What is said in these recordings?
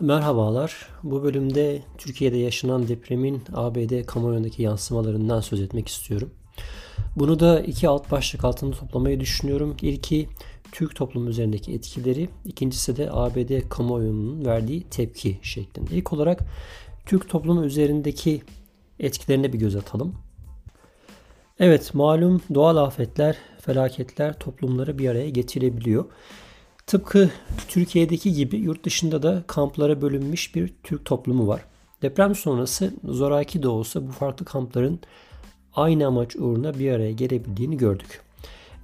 Merhabalar. Bu bölümde Türkiye'de yaşanan depremin ABD kamuoyundaki yansımalarından söz etmek istiyorum. Bunu da iki alt başlık altında toplamayı düşünüyorum. İlki Türk toplumu üzerindeki etkileri, ikincisi de ABD kamuoyunun verdiği tepki şeklinde. İlk olarak Türk toplumu üzerindeki etkilerine bir göz atalım. Evet malum doğal afetler, felaketler toplumları bir araya getirebiliyor. Tıpkı Türkiye'deki gibi yurt dışında da kamplara bölünmüş bir Türk toplumu var. Deprem sonrası zoraki de olsa bu farklı kampların aynı amaç uğruna bir araya gelebildiğini gördük.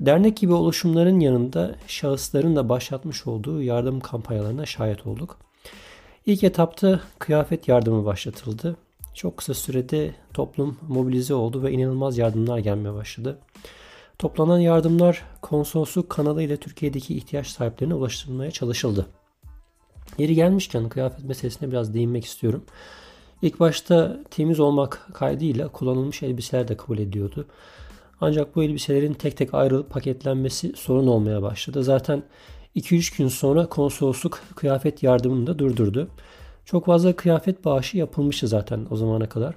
Dernek gibi oluşumların yanında şahısların da başlatmış olduğu yardım kampanyalarına şahit olduk. İlk etapta kıyafet yardımı başlatıldı. Çok kısa sürede toplum mobilize oldu ve inanılmaz yardımlar gelmeye başladı. Toplanan yardımlar konsolosluk kanalı ile Türkiye'deki ihtiyaç sahiplerine ulaştırılmaya çalışıldı. Yeri gelmişken kıyafet meselesine biraz değinmek istiyorum. İlk başta temiz olmak kaydıyla kullanılmış elbiseler de kabul ediyordu. Ancak bu elbiselerin tek tek ayrılıp paketlenmesi sorun olmaya başladı. Zaten 2-3 gün sonra konsolosluk kıyafet yardımını da durdurdu. Çok fazla kıyafet bağışı yapılmıştı zaten o zamana kadar.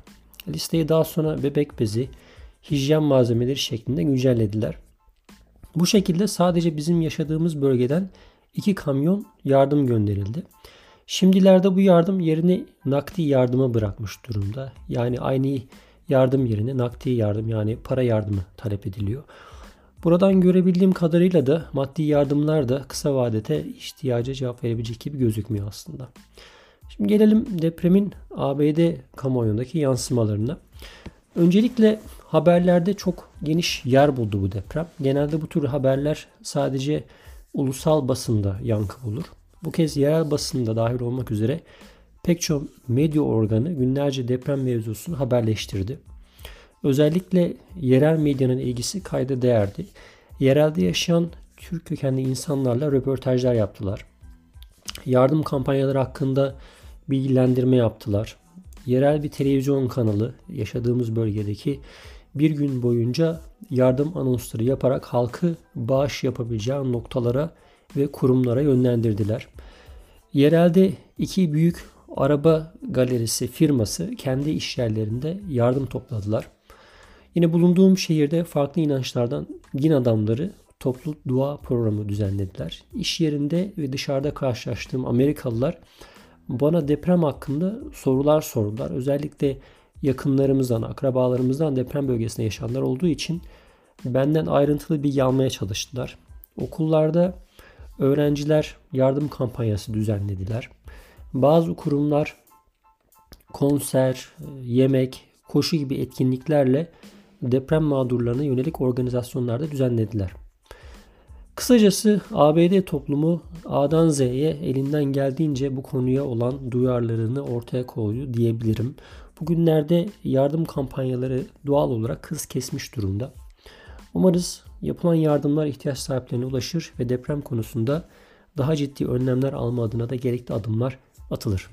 Listeyi daha sonra bebek bezi, hijyen malzemeleri şeklinde güncellediler. Bu şekilde sadece bizim yaşadığımız bölgeden iki kamyon yardım gönderildi. Şimdilerde bu yardım yerini nakdi yardıma bırakmış durumda. Yani aynı yardım yerine nakdi yardım yani para yardımı talep ediliyor. Buradan görebildiğim kadarıyla da maddi yardımlar da kısa vadede ihtiyaca cevap verebilecek gibi gözükmüyor aslında. Şimdi gelelim depremin ABD kamuoyundaki yansımalarına. Öncelikle haberlerde çok geniş yer buldu bu deprem. Genelde bu tür haberler sadece ulusal basında yankı bulur. Bu kez yerel basında dahil olmak üzere pek çok medya organı günlerce deprem mevzusunu haberleştirdi. Özellikle yerel medyanın ilgisi kayda değerdi. Yerelde yaşayan Türk kökenli insanlarla röportajlar yaptılar. Yardım kampanyaları hakkında bilgilendirme yaptılar. Yerel bir televizyon kanalı yaşadığımız bölgedeki bir gün boyunca yardım anonsları yaparak halkı bağış yapabileceği noktalara ve kurumlara yönlendirdiler. Yerelde iki büyük araba galerisi firması kendi iş yerlerinde yardım topladılar. Yine bulunduğum şehirde farklı inançlardan din adamları toplu dua programı düzenlediler. İş yerinde ve dışarıda karşılaştığım Amerikalılar bana deprem hakkında sorular sordular. Özellikle yakınlarımızdan, akrabalarımızdan deprem bölgesinde yaşayanlar olduğu için benden ayrıntılı bilgi almaya çalıştılar. Okullarda öğrenciler yardım kampanyası düzenlediler. Bazı kurumlar konser, yemek, koşu gibi etkinliklerle deprem mağdurlarına yönelik organizasyonlarda düzenlediler. Kısacası ABD toplumu A'dan Z'ye elinden geldiğince bu konuya olan duyarlılığını ortaya koydu diyebilirim. Bugünlerde yardım kampanyaları doğal olarak hız kesmiş durumda. Umarız yapılan yardımlar ihtiyaç sahiplerine ulaşır ve deprem konusunda daha ciddi önlemler alma adına da gerekli adımlar atılır.